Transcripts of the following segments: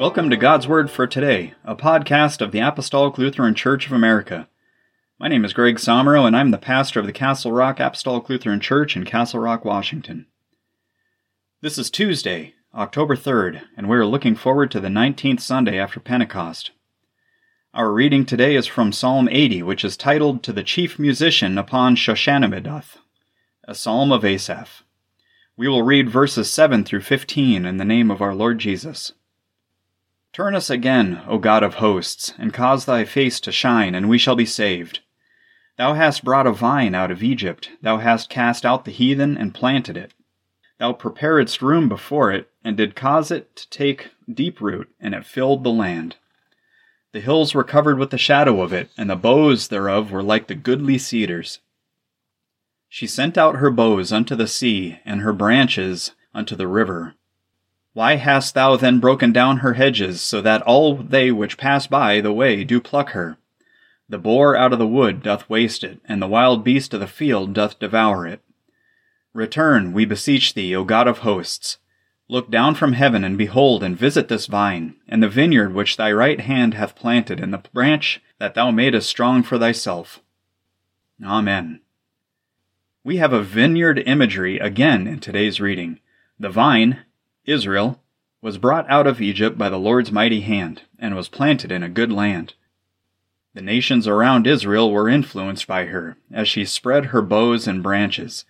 Welcome to God's Word for Today, a podcast of the Apostolic Lutheran Church of America. My name is Greg Somero, and I'm the pastor of the Castle Rock Apostolic Lutheran Church in Castle Rock, Washington. This is Tuesday, October 3rd, and we are looking forward to the 19th Sunday after Pentecost. Our reading today is from Psalm 80, which is titled To the Chief Musician upon Shoshannimeduth, a psalm of Asaph. We will read verses 7 through 15 in the name of our Lord Jesus. Turn us again, O God of hosts, and cause thy face to shine, and we shall be saved. Thou hast brought a vine out of Egypt, thou hast cast out the heathen and planted it. Thou preparedst room before it, and did cause it to take deep root, and it filled the land. The hills were covered with the shadow of it, and the boughs thereof were like the goodly cedars. She sent out her boughs unto the sea, and her branches unto the river. Why hast thou then broken down her hedges, so that all they which pass by the way do pluck her? The boar out of the wood doth waste it, and the wild beast of the field doth devour it. Return, we beseech thee, O God of hosts. Look down from heaven, and behold, and visit this vine, and the vineyard which thy right hand hath planted, and the branch that thou madest strong for thyself. Amen. We have a vineyard imagery again in today's reading. The vine, Israel, was brought out of Egypt by the Lord's mighty hand, and was planted in a good land. The nations around Israel were influenced by her, as she spread her boughs and branches.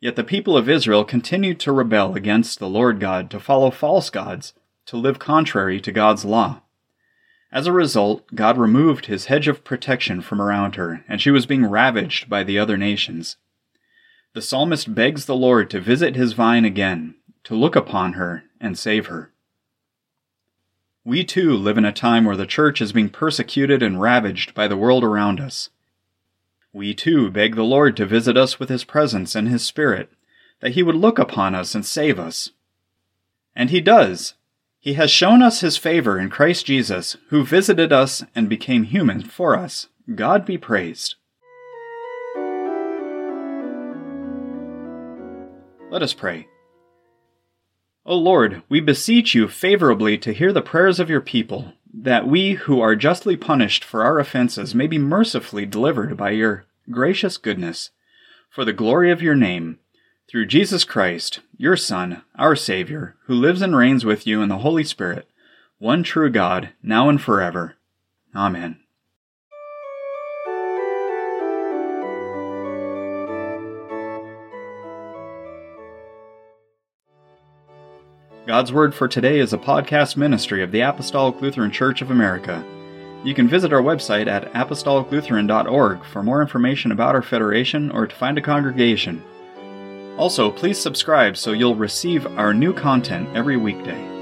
Yet the people of Israel continued to rebel against the Lord God, to follow false gods, to live contrary to God's law. As a result, God removed his hedge of protection from around her, and she was being ravaged by the other nations. The psalmist begs the Lord to visit his vine again, to look upon her and save her. We too live in a time where the church is being persecuted and ravaged by the world around us. We too beg the Lord to visit us with his presence and his Spirit, that he would look upon us and save us. And he does. He has shown us his favor in Christ Jesus, who visited us and became human for us. God be praised. Let us pray. O Lord, we beseech you favorably to hear the prayers of your people, that we who are justly punished for our offenses may be mercifully delivered by your gracious goodness, for the glory of your name, through Jesus Christ, your Son, our Savior, who lives and reigns with you in the Holy Spirit, one true God, now and forever. Amen. God's Word for Today is a podcast ministry of the Apostolic Lutheran Church of America. You can visit our website at apostoliclutheran.org for more information about our federation or to find a congregation. Also, please subscribe so you'll receive our new content every weekday.